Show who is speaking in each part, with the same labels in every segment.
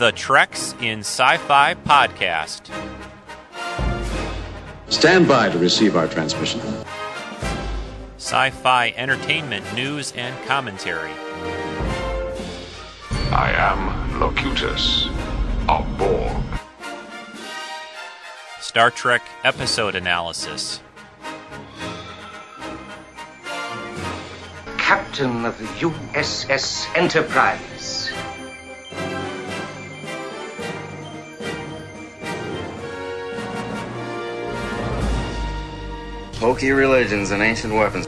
Speaker 1: the Treks in Sci Fi podcast.
Speaker 2: Stand by to receive our transmission.
Speaker 1: Sci fi entertainment news and commentary.
Speaker 3: I am Locutus of Borg.
Speaker 1: Star Trek episode analysis.
Speaker 4: Captain of the USS Enterprise.
Speaker 5: Hokey religions and ancient weapons.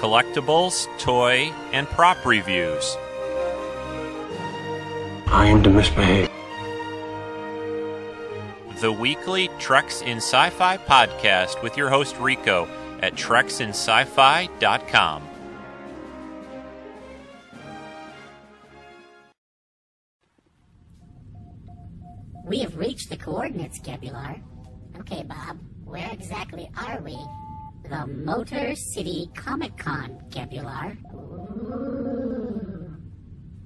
Speaker 1: Collectibles, toy, and prop reviews.
Speaker 6: I am to misbehave.
Speaker 1: The weekly Treks in Sci Fi podcast with your host Rico at treksinsci-fi.com.
Speaker 7: We have reached the coordinates, Gabular. Okay, Bob, where exactly are we? The Motor City Comic Con, Gabular. Ooh.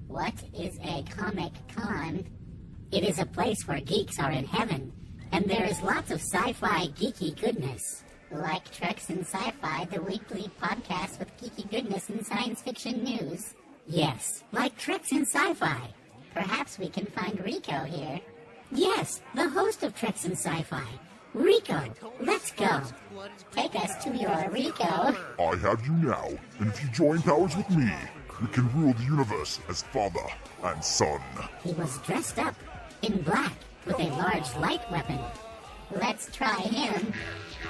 Speaker 7: What is a Comic Con? It is a place where geeks are in heaven, and there is lots of sci fi geeky goodness. Like Treks in Sci Fi, the weekly podcast with geeky goodness and science fiction news. Yes, like Treks in Sci Fi. Perhaps we can find Rico here. Yes, the host of Treks in Sci Fi. Rico, let's go. Take us to your Rico.
Speaker 8: I have you now, and if you join powers with me, we can rule the universe as father and son.
Speaker 7: He was dressed up in black with a large light weapon. Let's try him.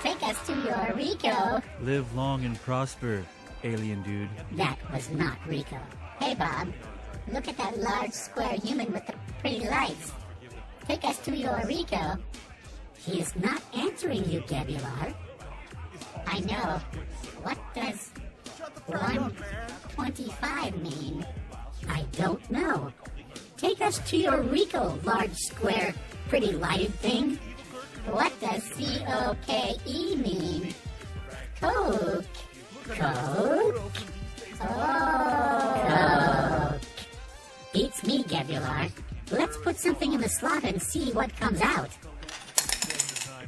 Speaker 7: Take us to your Rico.
Speaker 9: Live long and prosper, alien dude.
Speaker 7: That was not Rico. Hey, Bob. Look at that large square human with the pretty lights. Take us to your Rico. He is not answering you, Gabular. I know. What does 125 mean? I don't know. Take us to your Rico, large square, pretty lighted thing. What does C O K E mean? Coke. Coke? Oh. Coke. Beats me, Gabular. Let's put something in the slot and see what comes out.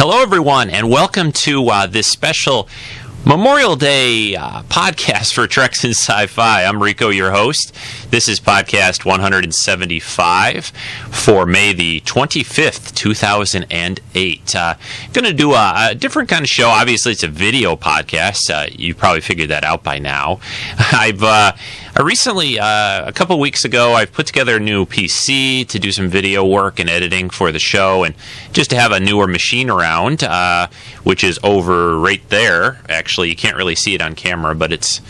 Speaker 1: Hello, everyone, and welcome to uh, this special Memorial Day uh, podcast for Treks in Sci-Fi. I'm Rico, your host. This is podcast 175 for May the 25th, 2008. Uh, going to do a, a, different kind of show. Obviously, it's a video podcast. Uh, you probably figured that out by now. I've uh, I recently, uh, a couple weeks ago, I've put together a new PC to do some video work and editing for the show, and just to have a newer machine around, uh, which is over right there. Actually, you can't really see it on camera, but it's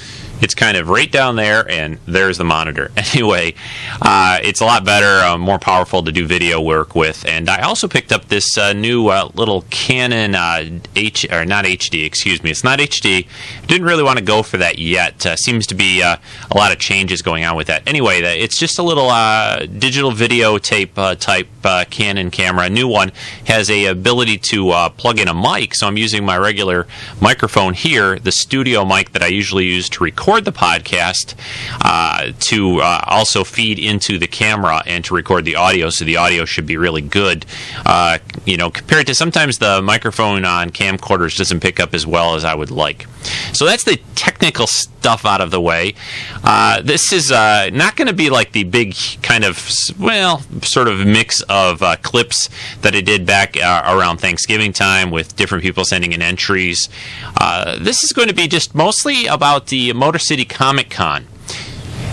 Speaker 1: it's kind of right down there, and there's the monitor. Anyway, uh, it's a lot better, uh, more powerful to do video work with. And I also picked up this uh, new uh, little Canon uh, H or not HD, excuse me. It's not HD. Didn't really want to go for that yet. Uh, seems to be a lot of changes going on with that. Anyway, it's just a little digital video tape type Canon camera. A new one has a ability to plug in a mic, so I'm using my regular microphone here, the studio mic that I usually use to record record the podcast uh, to uh, also feed into the camera and to record the audio. So the audio should be really good. Uh, you know, compared to sometimes the microphone on camcorders doesn't pick up as well as I would like. So that's the technical stuff out of the way. Uh, this is uh, not going to be like the big kind of well, sort of mix of uh, clips that I did back around Thanksgiving time with different people sending in entries. this is going to be just mostly about the Motor City Comic Con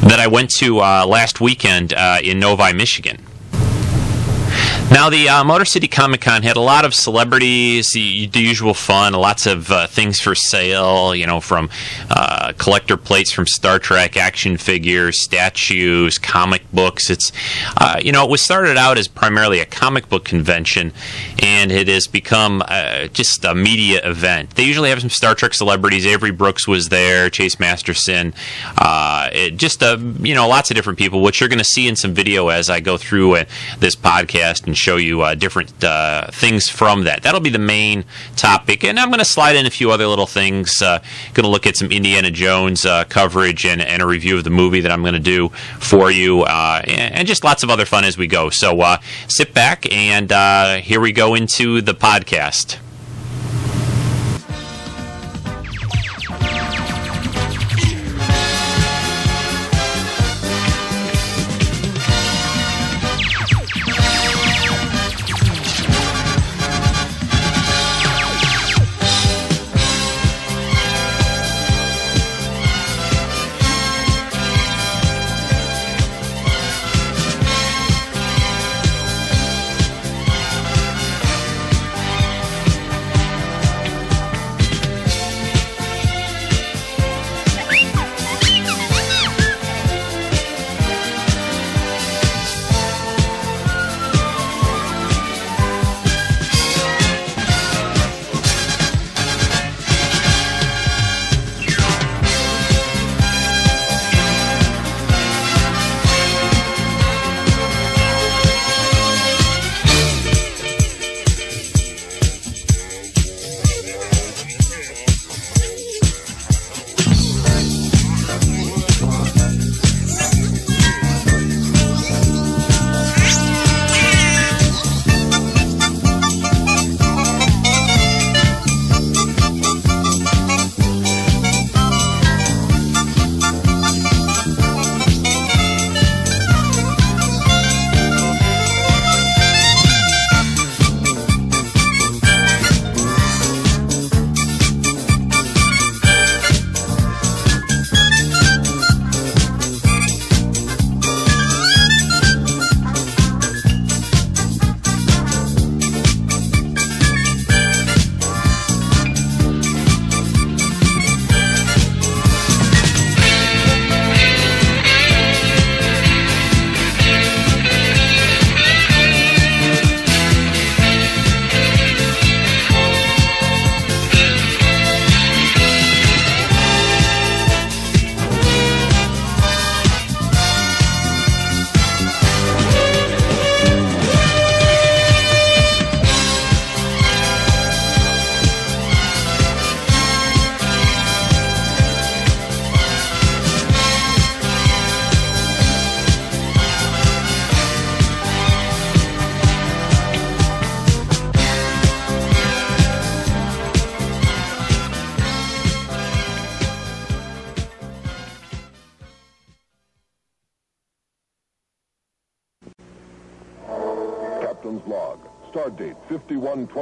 Speaker 1: that I went to uh, last weekend uh, in Novi, Michigan. Now, the uh, Motor City Comic Con had a lot of celebrities, the, the usual fun, lots of uh, things for sale, you know, from uh, collector plates from Star Trek, action figures, statues, comic books. It's, uh, you know, it was started out as primarily a comic book convention, and it has become uh, just a media event. They usually have some Star Trek celebrities. Avery Brooks was there, Chase Masterson, uh, it, just, you know, lots of different people, which you're going to see in some video as I go through this podcast and show you uh, different uh, things from that. That'll be the main topic, and I'm going to slide in a few other little things. Uh, going to look at some Indiana Jones uh, coverage and, and, a review of the movie that I'm going to do for you, uh, and, and, just lots of other fun as we go. So uh, sit back, and here we go into the podcast.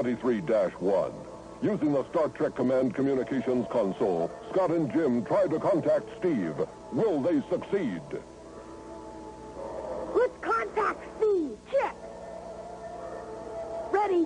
Speaker 6: 5123-1. Using the Star Trek Command Communications console, Scott and Jim try to contact Steve. Will they succeed?
Speaker 10: Let's contact Steve. Check. Ready.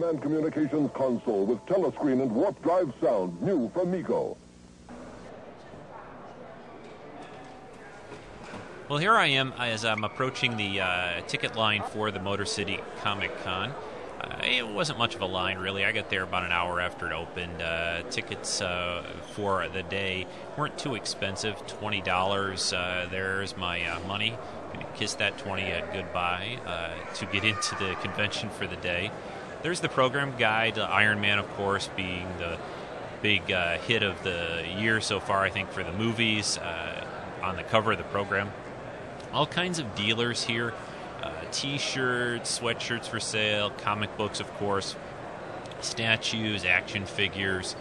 Speaker 6: Command Communications console with telescreen and warp drive sound, new from Mego.
Speaker 1: Well, here I am as I'm approaching the uh, ticket line for the Motor City Comic Con. Uh, it wasn't much of a line, really. I got there about an hour after it opened. Uh, tickets uh, for the day weren't too expensive $20. Uh, there's my uh, money. Kiss that 20 goodbye to get into the convention for the day. There's the program guide, Iron Man, of course, being the big hit of the year so far, I think, for the movies on the cover of the program. All kinds of dealers here uh, t shirts, sweatshirts for sale, comic books, of course, statues, action figures,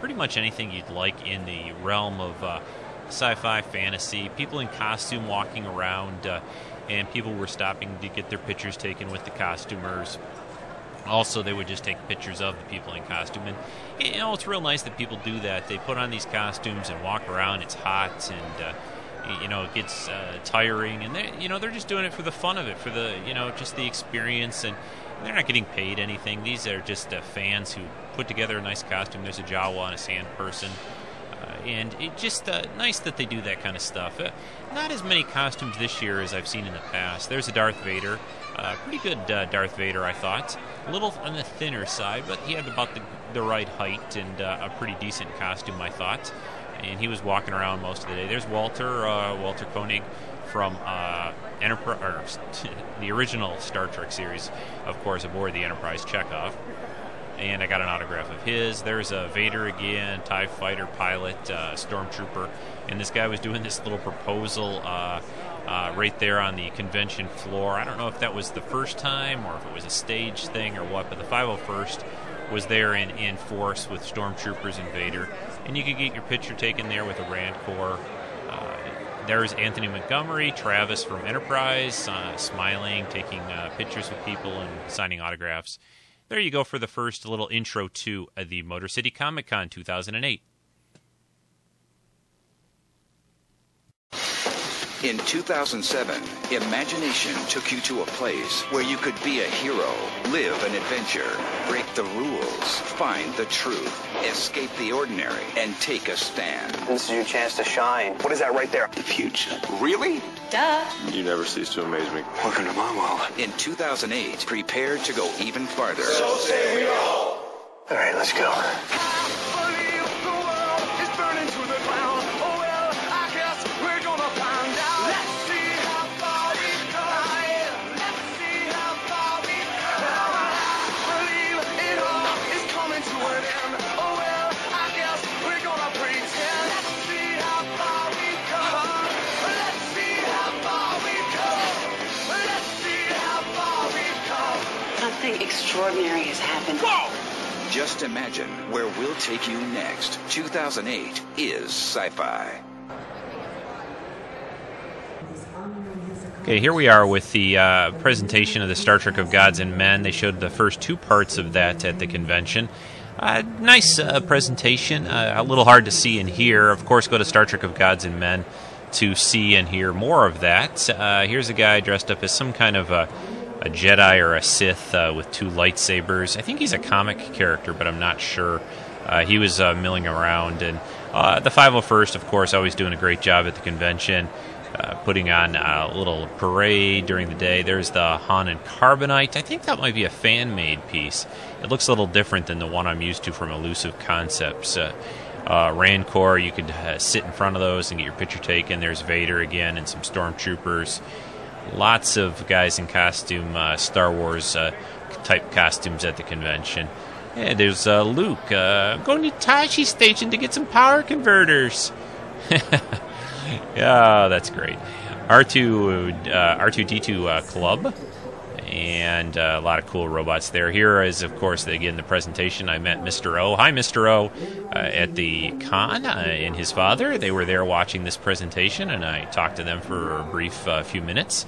Speaker 1: pretty much anything you'd like in the realm of uh, sci fi fantasy. People in costume walking around, uh, and people were stopping to get their pictures taken with the costumers also they would just take pictures of the people in costume. And you know it's real nice that people do that. They put on these costumes and walk around. It's hot and uh, you know it gets uh, tiring. And they you know they're just doing it for the fun of it for the you know just the experience. And they're not getting paid anything. These are just uh, fans who put together a nice costume. There's a jawa and a sand person and it's just uh, nice that they do that kind of stuff. Uh, not as many costumes this year as I've seen in the past. There's a Darth Vader, uh, pretty good uh, Darth Vader, I thought. A little on the thinner side, but he had about the, the right height and uh, a pretty decent costume, I thought. And he was walking around most of the day. There's Walter, uh, Walter Koenig from Enterprise, the original Star Trek series, of course, aboard the Enterprise Chekov. And I got an autograph of his. There's a Vader again, TIE fighter pilot, stormtrooper. And this guy was doing this little proposal uh, right there on the convention floor. I don't know if that was the first time or if it was a stage thing or what, but the 501st was there in, in force with stormtroopers and Vader, and you could get your picture taken there with a Rancor. Uh, there's Anthony Montgomery, Travis from Enterprise, uh, smiling, taking uh, pictures with people and signing autographs. There you go for the first little intro to uh, the Motor City Comic Con 2008.
Speaker 11: In 2007, imagination took you to a place where you could be a hero, live an adventure, break the rules, find the truth, escape the ordinary, and take a stand.
Speaker 12: This is your chance to shine. What is that right there?
Speaker 11: The future. Really?
Speaker 13: Duh.
Speaker 14: You never cease to amaze me.
Speaker 11: Welcome to my world. In 2008, prepare to go even farther.
Speaker 12: So say we all. All right, let's go.
Speaker 13: Extraordinary has happened. Whoa!
Speaker 11: Just imagine where we'll take you next. 2008 is sci-fi.
Speaker 1: Okay, here we are with the uh, presentation of the Star Trek of Gods and Men. They showed the first two parts of that at the convention. Uh, nice uh, presentation, uh, a little hard to see and hear. Of course, go to Star Trek of Gods and Men to see and hear more of that. Uh, here's a guy dressed up as some kind of a a Jedi or a Sith uh, with two lightsabers. I think he's a comic character, but I'm not sure. Uh, he was uh, milling around, and uh, the 501st, of course, always doing a great job at the convention, uh, putting on a little parade during the day. There's the Han and Carbonite. I think that might be a fan made piece. It looks a little different than the one I'm used to from Illusive Concepts. Uh, Rancor, you could sit in front of those and get your picture taken. There's Vader again and some stormtroopers lots of guys in costume, uh, Star Wars uh, type costumes at the convention. Yeah, there's uh, Luke. Uh, I'm going to Tosche Station to get some power converters. yeah, that's great. R2 uh, R2D2 uh, Club and uh, a lot of cool robots there. Here is, of course, again the presentation. I met Mr. O. Hi, Mr. O, uh, at the con, uh, and his father. They were there watching this presentation, and I talked to them for a brief uh, few minutes.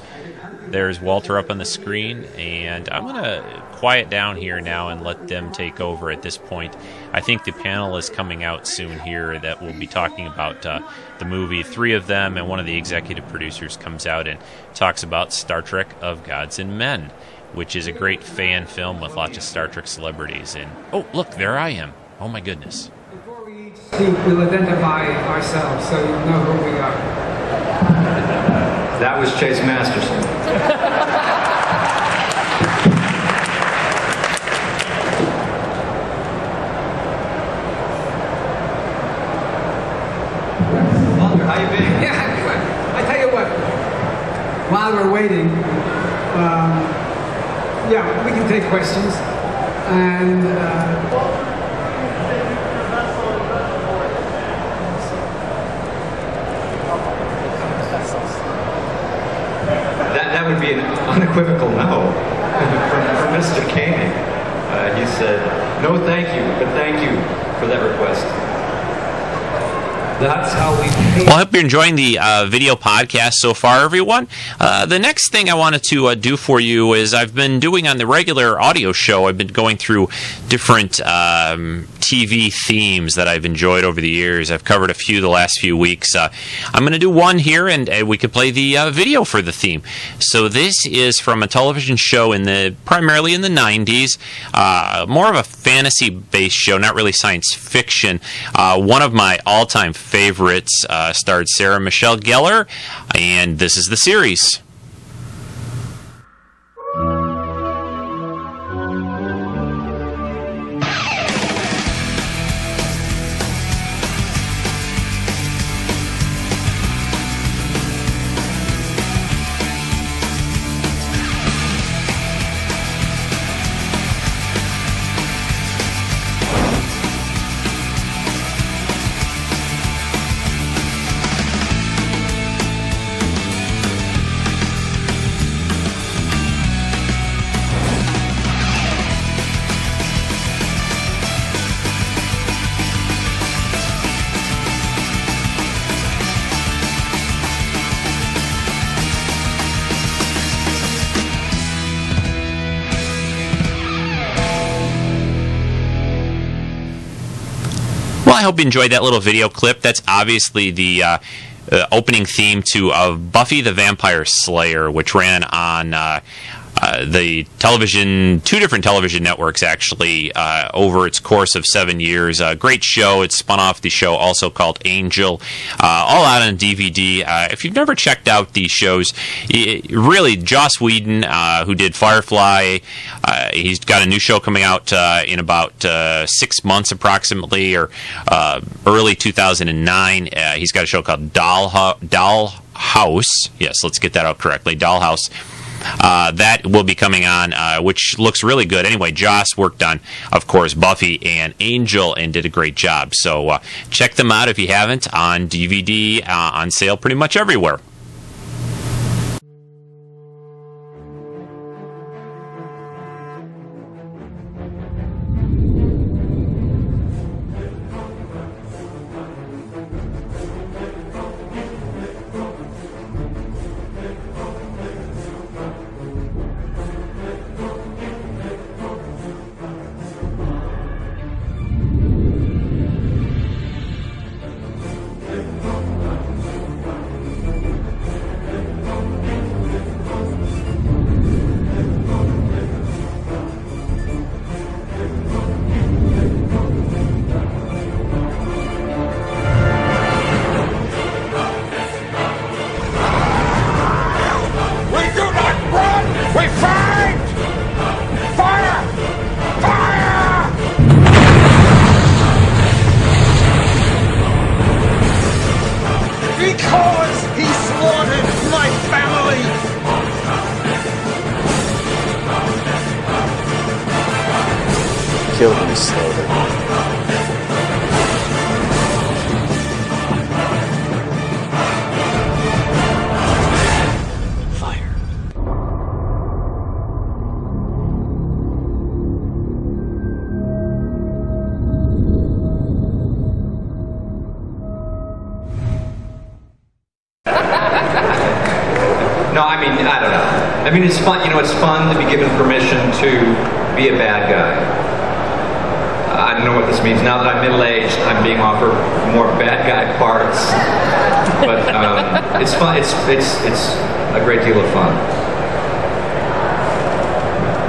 Speaker 1: There's Walter up on the screen, and I'm going to quiet down here now and let them take over at this point. I think the panel is coming out soon here that will be talking about uh, the movie. Three of them, and one of the executive producers comes out and talks about Star Trek of Gods and Men, which is a great fan film with lots of Star Trek celebrities. And oh, look, there I am. Oh my goodness.
Speaker 15: Before we each speak, We'll identify ourselves so you know who we are.
Speaker 16: That was Chase Masterson.
Speaker 15: while we're waiting, um, yeah, we can take questions. And uh,
Speaker 16: That, that would be an unequivocal no from, from Mr. Koenig. Uh, he said, no thank you, but thank you for that request. That's how we
Speaker 1: Well, I hope you're enjoying the uh, video podcast so far, everyone. Uh, the next thing I wanted to uh, do for you is I've been doing on the regular audio show, I've been going through different um, TV themes that I've enjoyed over the years. I've covered a few the last few weeks. Uh, I'm going to do one here, and uh, we could play the uh, video for the theme. So this is from a television show in the primarily in the 90s, uh, more of a fantasy-based show, not really science fiction. One of my all-time favorites uh, starred Sarah Michelle Gellar, and this is the series. Hope you enjoyed that little video clip. That's obviously the uh, uh, opening theme to of Buffy the Vampire Slayer, which ran on uh, uh, the television, two different television networks actually, uh, over its course of seven years. A great show. It spun off the show also called Angel, uh, all out on DVD. Uh, if you've never checked out these shows, y- really, Joss Whedon, who did Firefly, he's got a new show coming out in about six months approximately, or early 2009. Uh, he's got a show called Doll, Doll House. Yes, let's get that out correctly. Dollhouse. Uh, that will be coming on, uh, which looks really good. Anyway, Joss worked on, of course, Buffy and Angel and did a great job. So uh, check them out if you haven't on DVD, uh, on sale pretty much everywhere.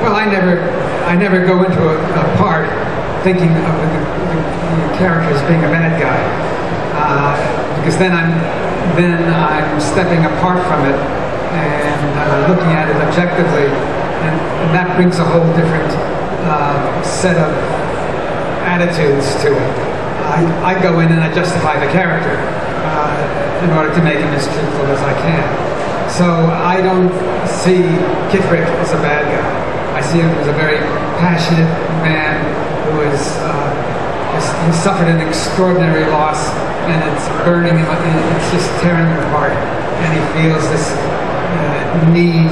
Speaker 15: Well, I never, I never go into a, a part thinking of the, the, the character as being a bad guy, uh, because then I'm, then I'm stepping apart from it and uh, looking at it objectively, and, and that brings a whole different uh, set of attitudes to it. I, I go in and I justify the character uh, in order to make him as truthful as I can. So I don't see Kithrick as a bad guy. I see him as a very passionate man who is, uh, has, suffered an extraordinary loss, and it's burning him. It's just tearing him apart, and he feels this uh, need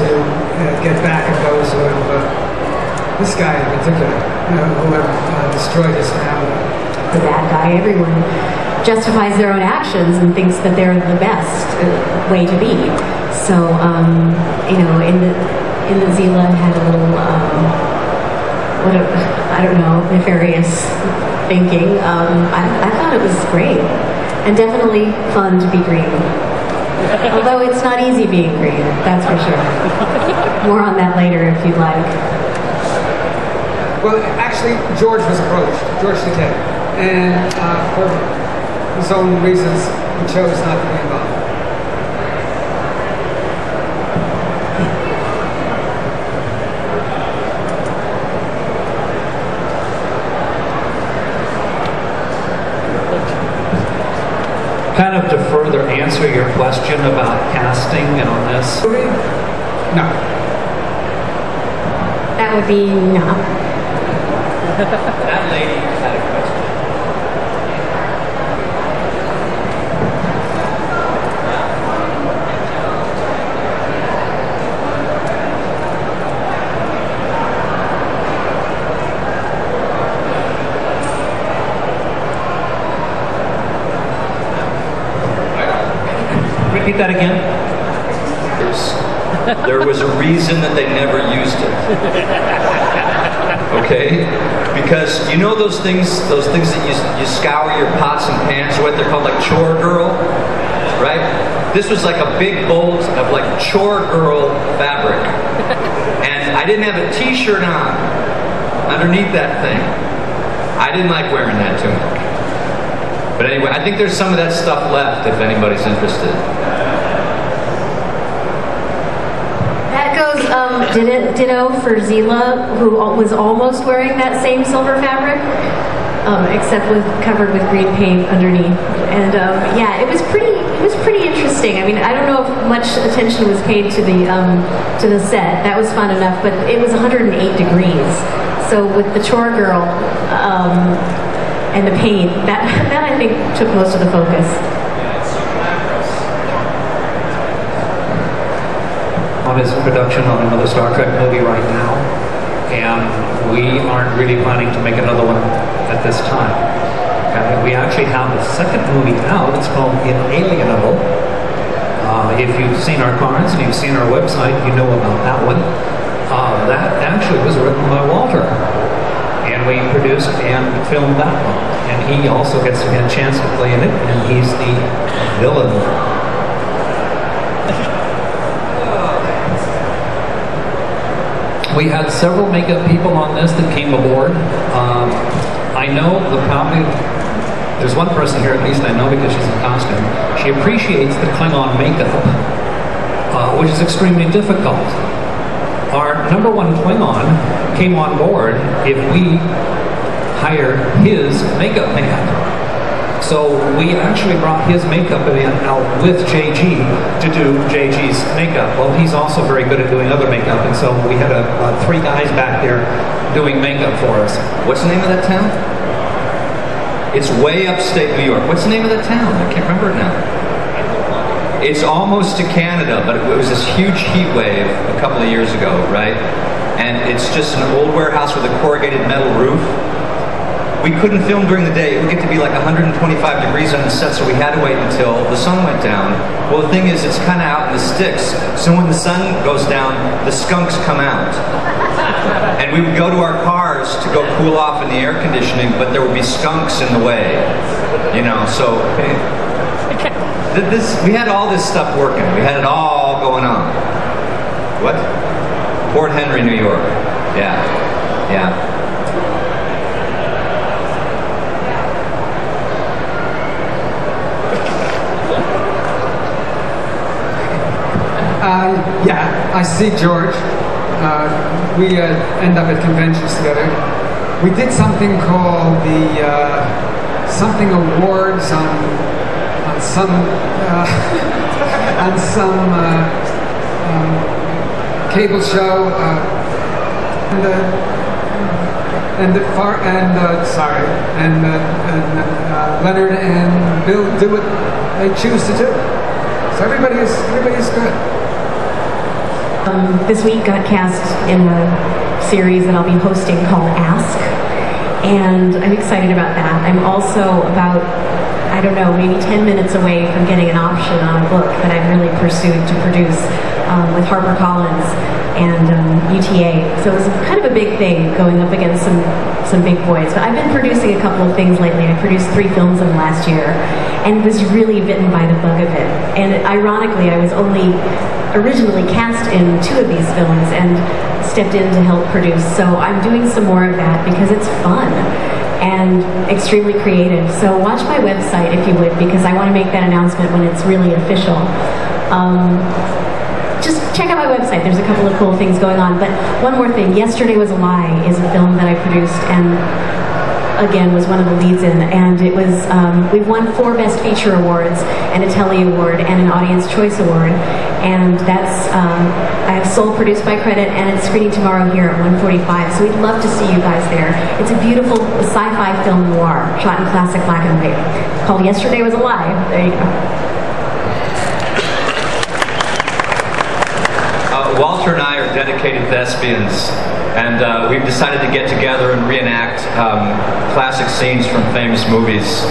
Speaker 15: to uh, get back at those who have, uh, this guy in particular, you know, who have uh, destroyed his family.
Speaker 17: The bad guy, everyone justifies their own actions and thinks that they're the best uh, way to be. So, um, you know, in the in the Xyla had a little, um, what a, I don't know, nefarious thinking. Um, I, I thought it was great and definitely fun to be green. Although it's not easy being green, that's for sure. More on that later if you'd like.
Speaker 15: Well, actually, George was approached, George Takei, and uh, for his own reasons, he chose not to be involved.
Speaker 18: kind of to further answer your question about casting and on this?
Speaker 15: No.
Speaker 17: That would be no.
Speaker 18: that lady That again.
Speaker 16: There was a reason that they never used it. Okay? Because you know those things, those things that you, you scour your pots and pans with, they're called like chore girl, right? This was like a big bolt of like chore girl fabric. And I didn't have a t-shirt on underneath that thing. I didn't like wearing that tunic. But anyway, I think there's some of that stuff left if anybody's interested.
Speaker 17: That goes ditto, ditto for Xyla, who was almost wearing that same silver fabric, um, except with covered with green paint underneath. And um, yeah, it was pretty. It was pretty interesting. I mean, I don't know if much attention was paid to the um, to the set. That was fun enough, but it was 108 degrees. So with the chore girl um, and the paint, that that I think took most of the focus.
Speaker 18: On his production on another Star Trek movie right now, and we aren't really planning to make another one at this time. Okay? We actually have the second movie out. It's called Inalienable. Uh, if you've seen our cards and you've seen our website, you know about that one. Uh, that actually was written by Walter, and we produced and filmed that one. And he also gets to get a chance to play in it, and he's the villain. We had several makeup people on this that came aboard. Um, I know the probably there's one person here at least I know because she's in costume. She appreciates the Klingon makeup, uh, which is extremely difficult. Our number one Klingon came on board if we hired his makeup man. So we actually brought his makeup man out with JG to do JG's makeup. Well, he's also very good at doing other makeup, and so we had a, uh, three guys back there doing makeup for us.
Speaker 16: What's the name of that town? It's way upstate New York. What's the name of that town? I can't remember it now. It's almost to Canada, but it was this huge heat wave a couple of years ago, right? And it's just an old warehouse with a corrugated metal roof. We couldn't film during the day. It would get to be like 125 degrees on the set, so we had to wait until the sun went down. Well, the thing is, it's kind of out in the sticks. So when the sun goes down, the skunks come out. And we would go to our cars to go cool off in the air conditioning, but there would be skunks in the way. You know, so this we had all this stuff working. We had it all going on. What? Port Henry, New York. Yeah. Yeah.
Speaker 15: Uh, yeah, I see George. Uh, we uh, end up at conventions together. We did something called the uh, something awards on on some uh, on some uh, um, cable show, and and the far and sorry, and, and Leonard and Bill do what they choose to do. So everybody is everybody is good.
Speaker 17: Um, this week got cast in a series that I'll be hosting called Ask, and I'm excited about that. I'm also about, I don't know, maybe 10 minutes away from getting an option on a book that I've really pursued to produce um, with HarperCollins and um, UTA. So it was kind of a big thing going up against some some big boys. But I've been producing a couple of things lately. I produced three films in the last year, and was really bitten by the bug of it. And ironically, I was only originally cast in two of these films and stepped in to help produce. So I'm doing some more of that because it's fun and extremely creative. So watch my website if you would, because I want to make that announcement when it's really official. Um, just check out my website. There's a couple of cool things going on. But one more thing. Yesterday Was a Lie is a film that I produced and again was one of the leads in and it was um, we won four best feature awards and a telly award and an audience choice award. And that's um, i have sole produced by credit and it's screening tomorrow here at 145 so we'd love to see you guys there. It's a beautiful sci-fi film noir shot in classic black and white. Called yesterday was a lie. There you go
Speaker 16: Walter and I are dedicated thespians, and uh, we've decided to get together and reenact um, classic scenes from famous movies.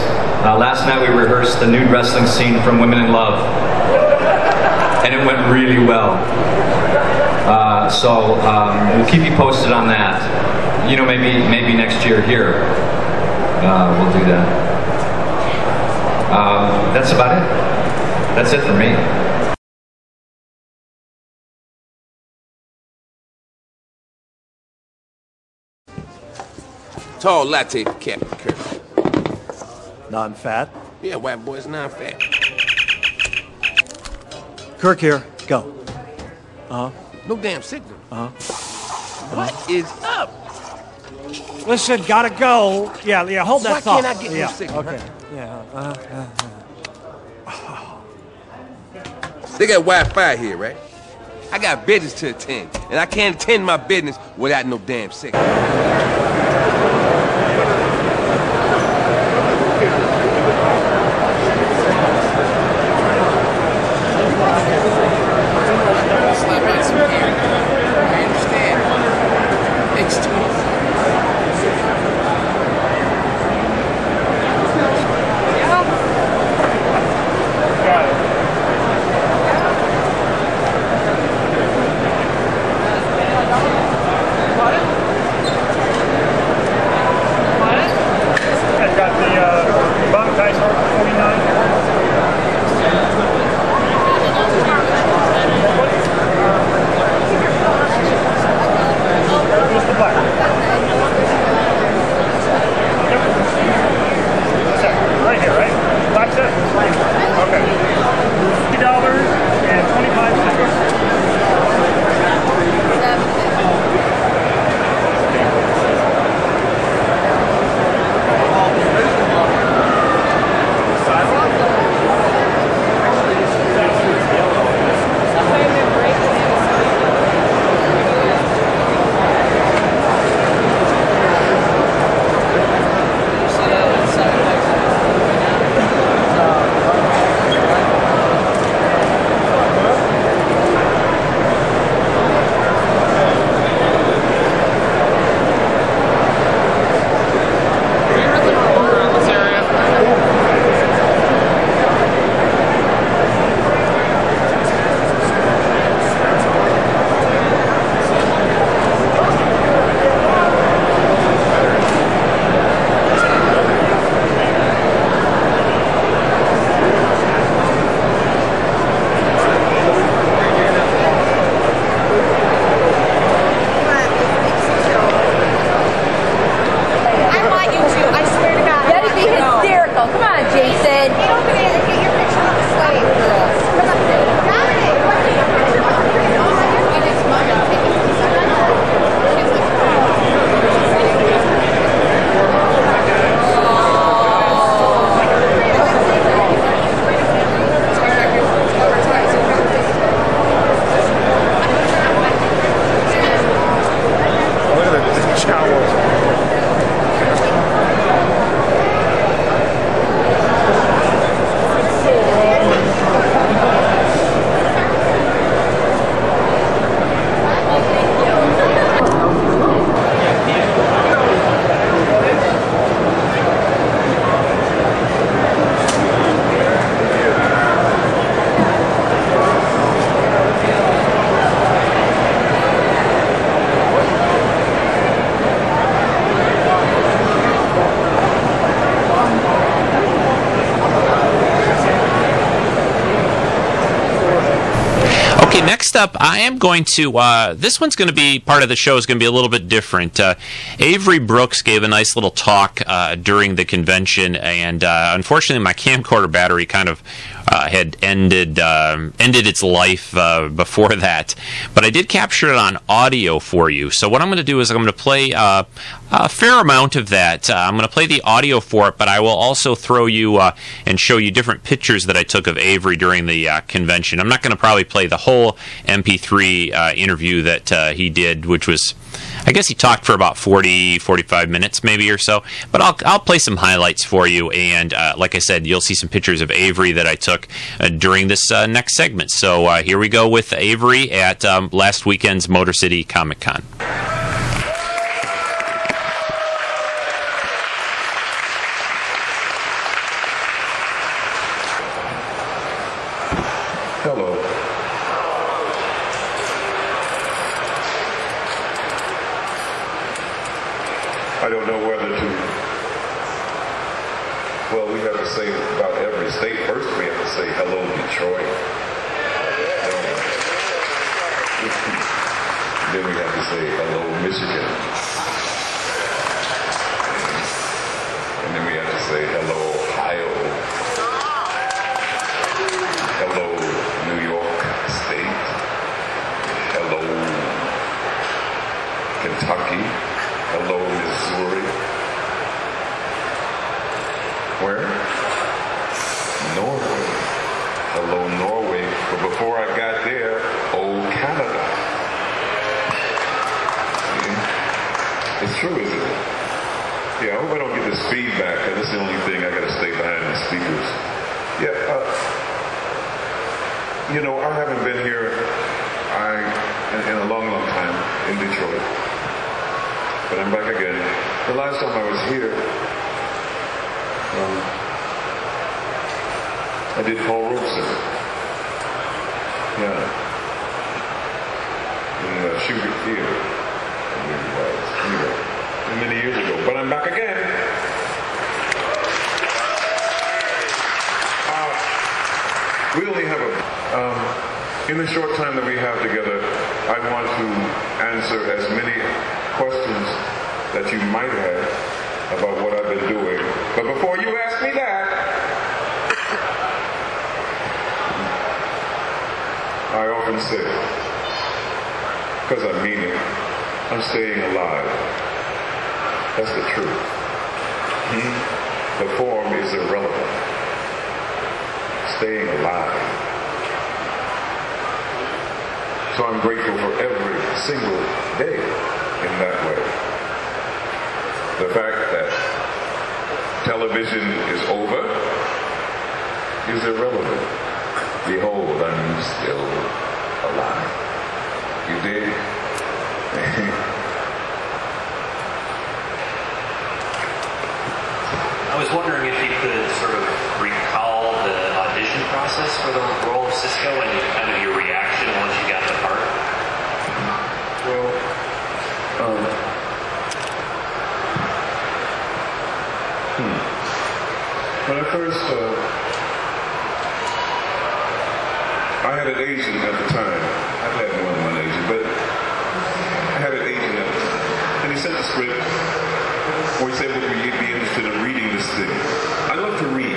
Speaker 16: Uh, last night we rehearsed the nude wrestling scene from Women in Love, and it went really well. Uh, so um, we'll keep you posted on that. You know, maybe maybe next year here uh, we'll do that. Um, that's about it. That's it for me.
Speaker 19: Tall latte for Captain Kirk.
Speaker 20: Non-fat.
Speaker 19: Yeah, white boy's non-fat.
Speaker 20: Kirk here. Go. Uh huh.
Speaker 19: No damn signal.
Speaker 20: Uh huh.
Speaker 19: What is up?
Speaker 20: Listen, gotta go. Yeah, yeah. Hold that
Speaker 19: Why
Speaker 20: thought.
Speaker 19: can't I get no
Speaker 20: yeah.
Speaker 19: signal,
Speaker 20: Okay.
Speaker 19: huh?
Speaker 20: Yeah. Uh, uh,
Speaker 19: They got Wi-Fi here, right? I got business to attend, and I can't attend my business without no damn signal.
Speaker 1: I am going to. Uh, this one's going to be part of the show is going to be a little bit different. Uh, Avery Brooks gave a nice little talk uh, during the convention, and uh, unfortunately, my camcorder battery kind of uh, had ended um, ended its life uh, before that. But I did capture it on audio for you. So what I'm going to do is I'm going to play a fair amount of that. Uh, I'm going to play the audio for it, but I will also throw you uh, and show you different pictures that I took of Avery during the uh, convention. I'm not going to probably play the whole MP3 uh, interview that uh, he did, which was. I guess he talked for about 40, 45 minutes, maybe or so. But I'll, I'll play some highlights for you. And uh, like I said, you'll see some pictures of Avery that I took during this next segment. So here we go with Avery at um, last weekend's Motor City Comic Con.
Speaker 21: Hello. I don't know whether to. Well, we have to say about every state. First, we have to say hello, Detroit. then we have to say hello, Michigan. And then we have to say hello, Ohio. Hello, New York State. Hello, Kentucky. Hello, Missouri. Where? Norway. Hello, Norway. But before I got there, old Canada. See? It's true, isn't it? Yeah, I hope I don't get this because that's the only thing I gotta stay behind the speakers. Yeah, uh, you know, I haven't been here I in, in a long, long time in Detroit. But I'm back again. The last time I was here, um, I did Paul Robeson. Yeah. In Shubert Theater. Anyway, many years ago. But I'm back again. Uh, we only have a um, in the short time that we have together, I want to answer as many questions that you might have about what I've been doing. But before you ask me that, I often say, because I mean it, I'm staying alive. That's the truth. Hmm? The form is irrelevant. Staying alive. So I'm grateful for every single day in that way. The fact that television is over is irrelevant. Behold, I'm still alive. You did.
Speaker 1: I was wondering if you could sort of recall the audition process for the role of Sisko and kind of your reaction you got part.
Speaker 21: Well, um, hmm. When I first, uh, I had an agent at the time. I've had more than one agent, but I had an agent at the time. And he sent the script, or he said, would you be interested in reading this thing? I love to read,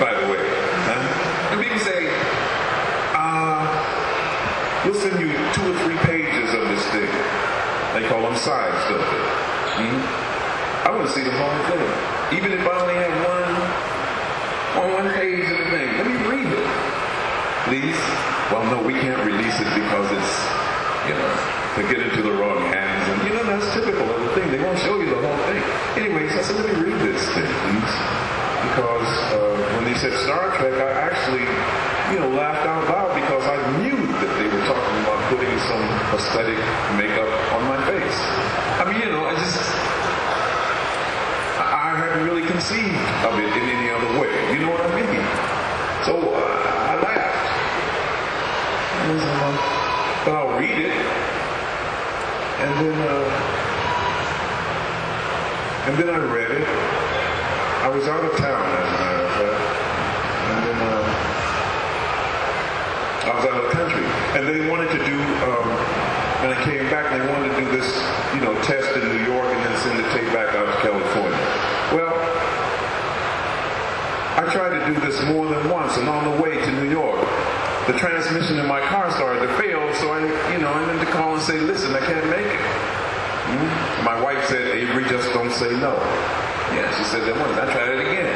Speaker 21: by the way. Huh? And people say, uh, we'll send you two or three pages of this thing. They call them sides, don't they? Hmm? I want to see the whole thing. Even if I only have one on one page of the thing. Let me read it. Please? Well, no, we can't release it because it's, you know, to get into the wrong hands. And, you know, that's typical of the thing. They won't show you the whole thing. Anyways, I said, let me read this thing, please. Because uh, when they said Star Trek, I actually, you know, laughed out loud because I knew they were talking about putting some prosthetic makeup on my face. I mean, you know, I just, I I hadn't really conceived of it in any other way. You know what I mean? So uh, I laughed. And uh, but I'll read it. And then, uh, and then I read it. I was out of town, as a matter of fact. And then uh, I was out of the country. and they wanted to do, um, when I came back, they wanted to do this, you know, test in New York and then send the tape back out to California. Well, I tried to do this more than once, and on the way to New York, the transmission in my car started to fail, so I, you know, I had to call and say, listen, I can't make it. Hmm? My wife said, Avery, just don't say no. Yeah, she said that once. I tried it again.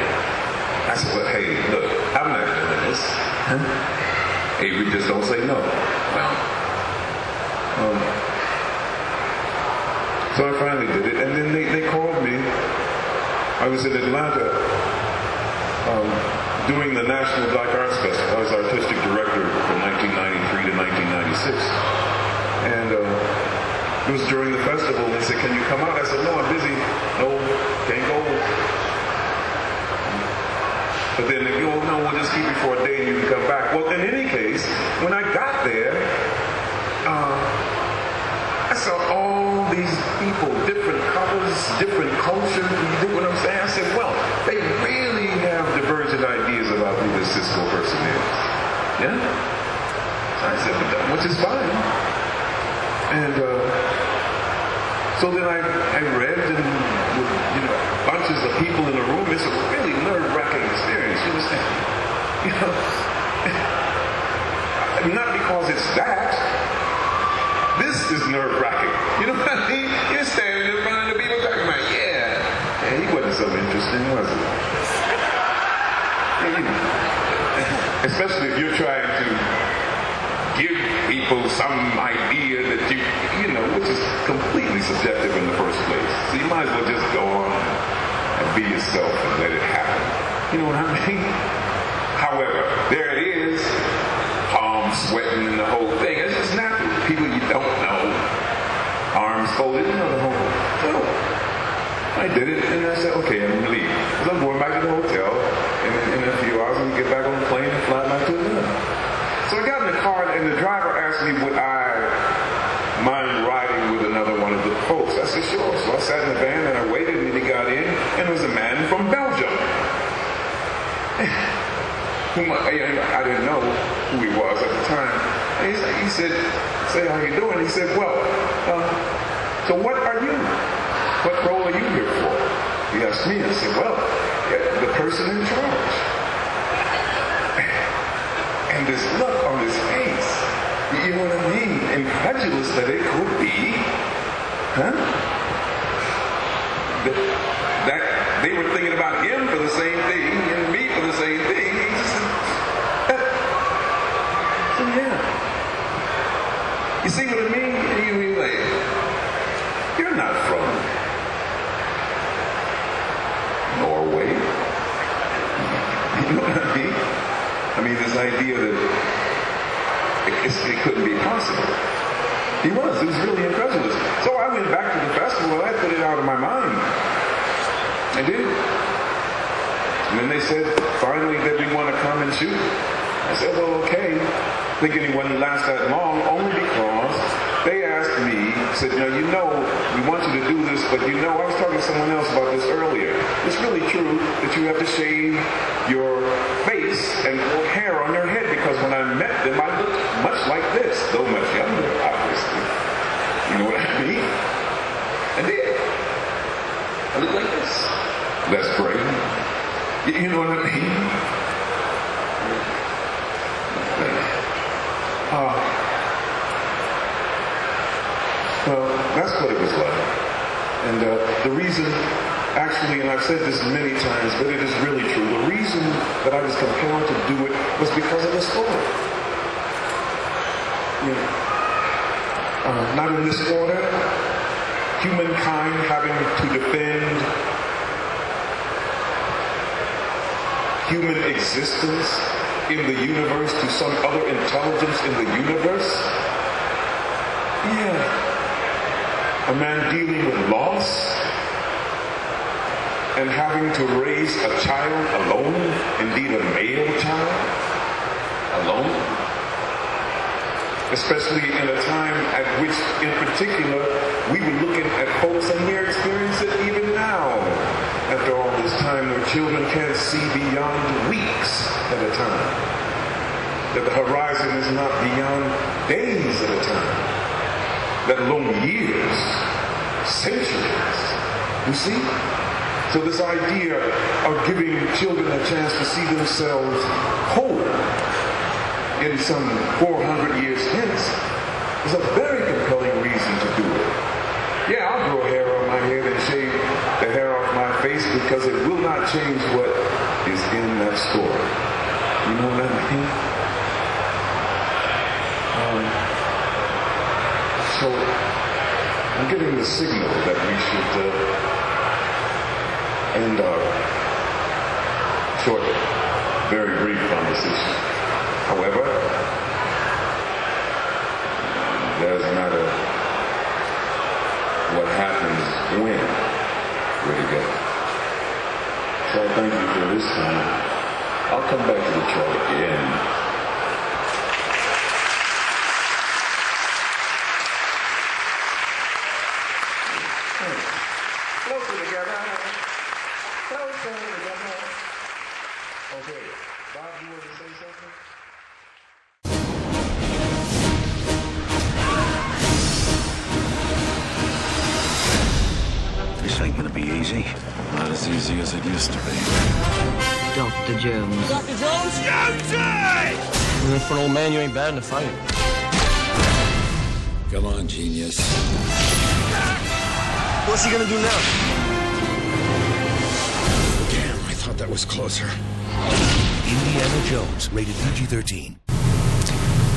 Speaker 21: I said, well, hey, look, I'm not doing this. Huh? Avery, just don't say no. Well, um, so I finally did it, and then they, they called me. I was in Atlanta um, doing the National Black Arts Festival. I was artistic director from 1993 to 1996. And uh, it was during the festival, and they said, can you come out? I said, no, I'm busy. No, can't go. But then they go, know, we'll just keep you for a day and you can come back. Well, in any case, when I got there, uh, I saw all these people, different colors, different cultures. You dig what I'm saying? I said, well, they really have divergent ideas about who this Sisko person is. Yeah? So I said, which is fine. And uh, so then I, I read and with, you know, bunches of people in the room. It's a really nerve-wracking experience. You understand? You know, not because it's that. This is nerve-wracking. You know what I mean? You're standing in front of the people talking about, yeah. Yeah, he wasn't so interesting, was he? Especially if you're trying to give people some idea that you, you know, which is completely subjective in the first place. So you might as well just go on and be yourself and let it happen. You know what I mean? However, there it is, sweating and the whole thing. It's just natural. People you don't know, arms folded, you know the whole. thing. So I did it, and I said, okay, I'm leave. Because I'm going back to the hotel, and in, a few hours, I'm gonna get back on the plane and fly back to Atlanta. So I got in the car, and the driver asked me, would I mind riding with another one of the folks? I said, sure. So I sat in the van, and I waited, and he got in, and it was a man from Belgium. whom I, I, didn't know who he was at the time. And he, he said, say, how you doing? He said, well, uh, so what are you? What role are you here for? He asked me. I said, well, the person in charge. And this look on his face, you know what I mean? Incredulous that it could be, huh? That, that they were thinking about him for the same thing and me for the same thing. He just said, so yeah. You see what I mean? You mean like, you're not from Norway. I mean, this idea that it, it couldn't be possible. He was. He was really incredulous. So I went back to the festival and I put it out of my mind. I did. And then they said, finally, that we want to come and shoot. I said, well, okay. Thinking it wouldn't last that long, only because they asked me, said, now you know, we want you to do this, but you know, I was talking to someone else about this earlier. It's really true that you have to shave your face and hair on your head because when I met them, I looked much like this, though much younger, obviously. You know what I mean? I did. I look like this. That's great. You know what I mean? Uh, well, that's what it was like. And uh, the reason, actually, and I've said this many times, but it is really true, the reason that I was compelled to do it was because of the story. You know, uh, not in this order, humankind having to defend human existence in the universe to some other intelligence in the universe? Yeah. A man dealing with loss and having to raise a child alone, indeed a male child, alone. Especially in a time at which, in particular, we were looking at folks and we're experiencing it even now after all this time where children can't see beyond weeks at a time. that the horizon is not beyond days at a time, let alone years, centuries. You see? So this idea of giving children a chance to see themselves whole in some 400 years hence is a very compelling reason to do it. Yeah, I'll grow hair on my head and shave the hair off my face because it will not change what is in that story. You know what I mean? Um, so I'm getting the signal that we should uh, end our short, very brief conversation. However, doesn't matter what happens when we're together. So I thank you for this time. I'll come back to Detroit again. You
Speaker 22: ain't
Speaker 23: bad in a fight.
Speaker 22: Come on, genius.
Speaker 23: What's he gonna do now?
Speaker 22: Damn, I thought that was closer.
Speaker 24: Indiana Jones, rated PG 13.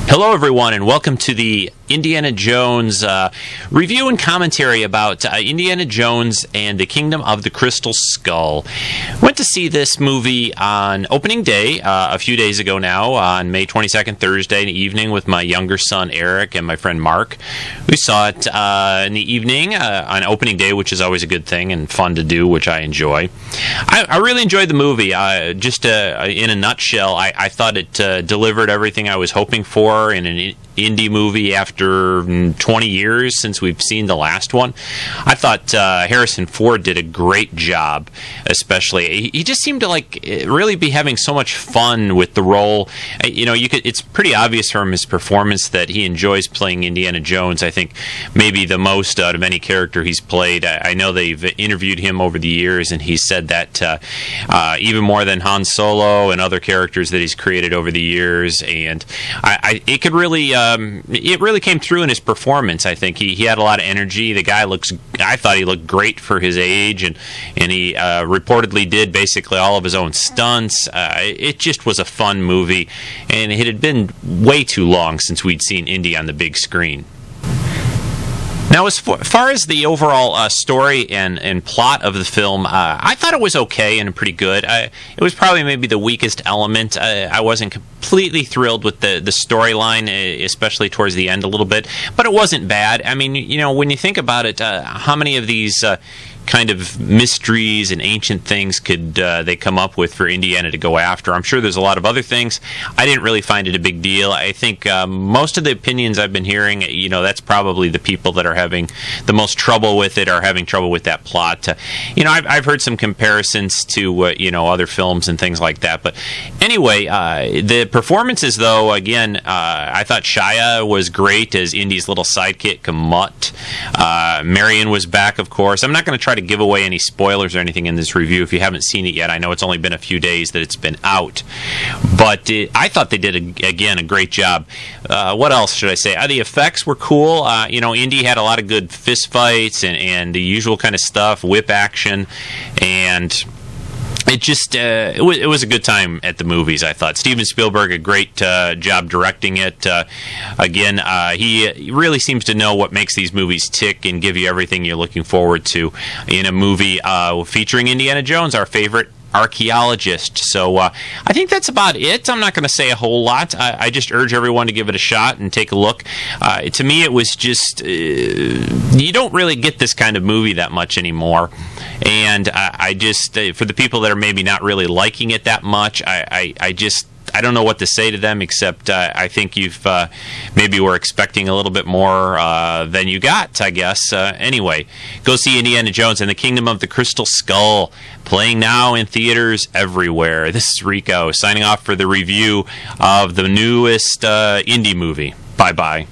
Speaker 1: Hello, everyone, and welcome to the Indiana Jones uh, review and commentary about uh, Indiana Jones and the Kingdom of the Crystal Skull. Went to see this movie on opening day uh, a few days ago now, on May 22nd, Thursday evening, with my younger son Eric and my friend Mark. We saw it uh, in the evening uh, on opening day, which is always a good thing and fun to do, which I enjoy. I, I really enjoyed the movie. Uh, just in a nutshell, I, I thought it delivered everything I was hoping for in an Indy movie after 20 years since we've seen the last one. I thought uh, Harrison Ford did a great job, especially. He, he, just seemed to like really be having so much fun with the role. Uh, you know, you could it's pretty obvious from his performance that he enjoys playing Indiana Jones. I think maybe the most out of any character he's played. I, I know they've interviewed him over the years, and he said that uh, uh, even more than Han Solo and other characters that he's created over the years. And I, I it could really um, it really came through in his performance. I think he, he had a lot of energy. The guy looks. I thought he looked great for his age, and and he uh, reportedly did basically all of his own stunts. Uh, it just was a fun movie, and it had been way too long since we'd seen Indy on the big screen. Now, as far as the overall uh, story and, and plot of the film, uh, I thought it was okay and pretty good. I, it was probably maybe the weakest element. I, I wasn't completely thrilled with the, the storyline, especially towards the end a little bit, but it wasn't bad. I mean, you know, when you think about it, uh, how many of these uh, kind of mysteries and ancient things could uh, they come up with for Indiana to go after. I'm sure there's a lot of other things. I didn't really find it a big deal. I think uh, most of the opinions I've been hearing, you know, that's probably the people that are having the most trouble with it are having trouble with that plot. Uh, you know, I've, I've, heard some comparisons to uh, you know other films and things like that. But anyway, uh, the performances though, again, uh, I thought Shia was great as Indy's little sidekick, Mutt. Marion was back, of course. I'm not going to try to give away any spoilers or anything in this review if you haven't seen it yet. I know it's only been a few days that it's been out, but it, I thought they did a, again a great job. Uh, what else should I say? Uh, the effects were cool. Uh, you know, Indy had a lot of good fist fights and, and the usual kind of stuff, whip action, and it just uh, it, was, it was a good time at the movies. I thought Steven Spielberg a great uh, job directing it. Uh, again, uh, he really seems to know what makes these movies tick and give you everything you're looking forward to in a movie uh, featuring Indiana Jones, our favorite archaeologist. So uh, I think that's about it. I'm not going to say a whole lot. I, I, just urge everyone to give it a shot and take a look. Uh, to me, it was just uh, you don't really get this kind of movie that much anymore, and I, I just uh, for the people that are maybe not really liking it that much, I, I, I just I don't know what to say to them except uh, I think you've uh, maybe were expecting a little bit more uh, than you got. I guess. Uh, anyway, go see Indiana Jones and the Kingdom of the Crystal Skull playing now in theaters everywhere. This is Rico signing off for the review of the newest uh, Indy movie. Bye bye.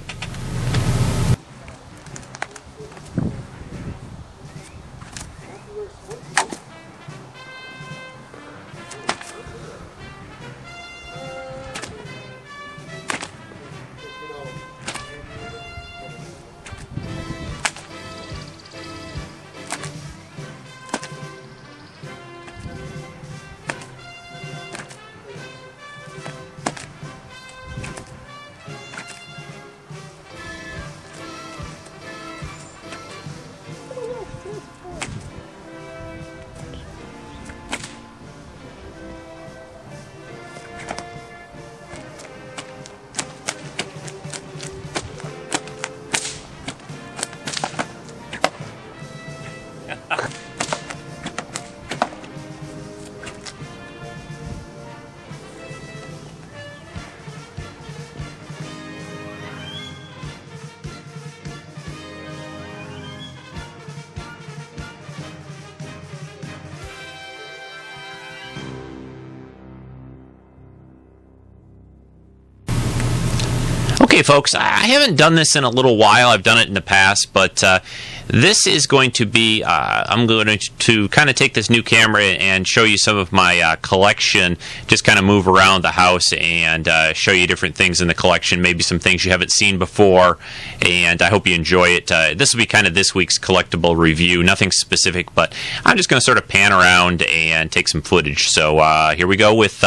Speaker 1: Okay, folks, I haven't done this in a little while. I've done it in the past, but uh, this is going to be. Uh, I'm going to, to kind of take this new camera and show you some of my uh, collection. Just kind of move around the house and uh, show you different things in the collection, maybe some things you haven't seen before. And I hope you enjoy it. Uh, this will be kind of this week's collectible review. Nothing specific, but I'm just going to sort of pan around and take some footage. So uh, here we go with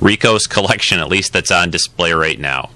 Speaker 1: Rico's collection, at least that's on display right now.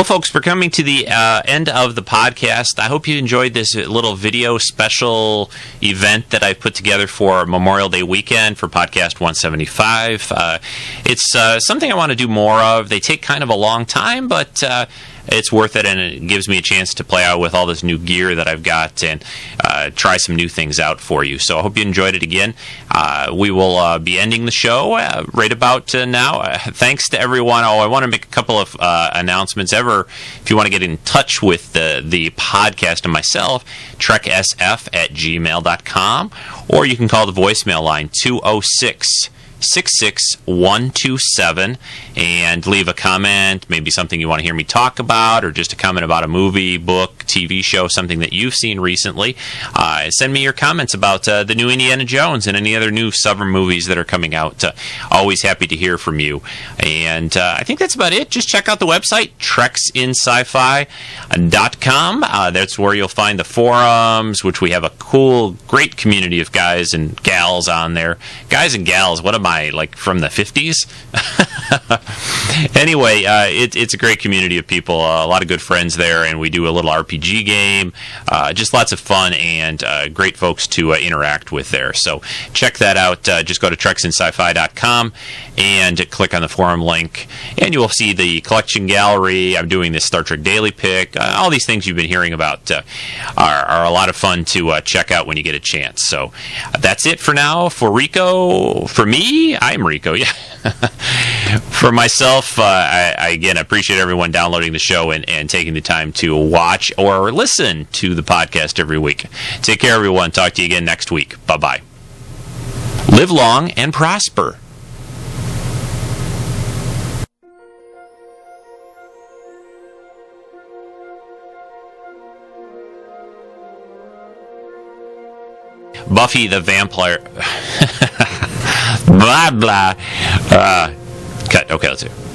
Speaker 1: Well, folks, we're coming to the uh, end of the podcast. I hope you enjoyed this little video special event that I put together for Memorial Day weekend for Podcast 175. Uh, it's uh, something I want to do more of. They take kind of a long time, but uh, it's worth it, and it gives me a chance to play out with all this new gear that I've got and uh, try some new things out for you. So I hope you enjoyed it again. Uh, we will uh, be ending the show uh, right about uh, now. Uh, thanks to everyone. Oh, I want to make a couple of announcements. Ever, if you want to get in touch with the the podcast and myself, treksf at gmail.com, or you can call the voicemail line 206- 66127 and leave a comment, maybe something you want to hear me talk about, or just a comment about a movie, book, TV show, something that you've seen recently. Uh, send me your comments about uh, the new Indiana Jones and any other new summer movies that are coming out. Uh, always happy to hear from you. And uh, I think that's about it. Just check out the website, treksinsci-fi.com. Uh, that's where you'll find the forums, which we have a cool, great community of guys and gals on there. Guys and gals, what am I, like from the 50s? anyway, uh, it, it's a great community of people, a lot of good friends there, and we do a little RPG RPG game. Uh, just lots of fun and uh, great folks to uh, interact with there. So check that out. Uh, just go to treksinsci-fi.com and click on the forum link, and you will see the collection gallery. I'm doing this Star Trek Daily Pick. Uh, all these things you've been hearing about are, are, a lot of fun to check out when you get a chance. So that's it for now. For Rico, for me, I'm Rico. Yeah. for myself, I, I, again appreciate everyone downloading the show and, and taking the time to watch or listen to the podcast every week. Take care, everyone. Talk to you again next week. Bye bye. Live long and prosper. Buffy the Vampire. blah blah. Uh, cut. Okay, let's do.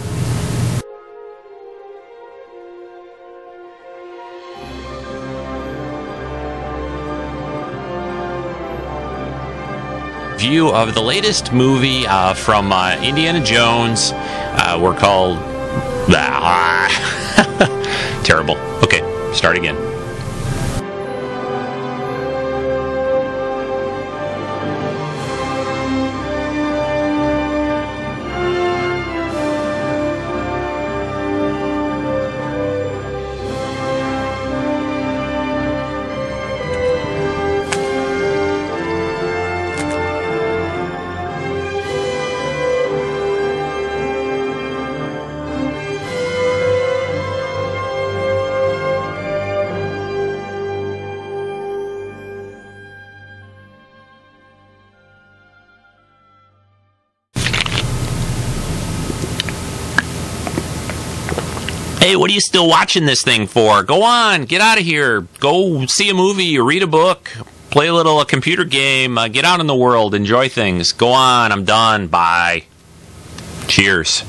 Speaker 1: View of the latest movie uh, from uh, Indiana Jones. Uh, we're called. Terrible. Okay, start again. What are you still watching this thing for? Go on, get out of here. Go see a movie read a book. Play a little a computer game. Uh, get out in the world. Enjoy things. Go on. I'm done. Bye. Cheers.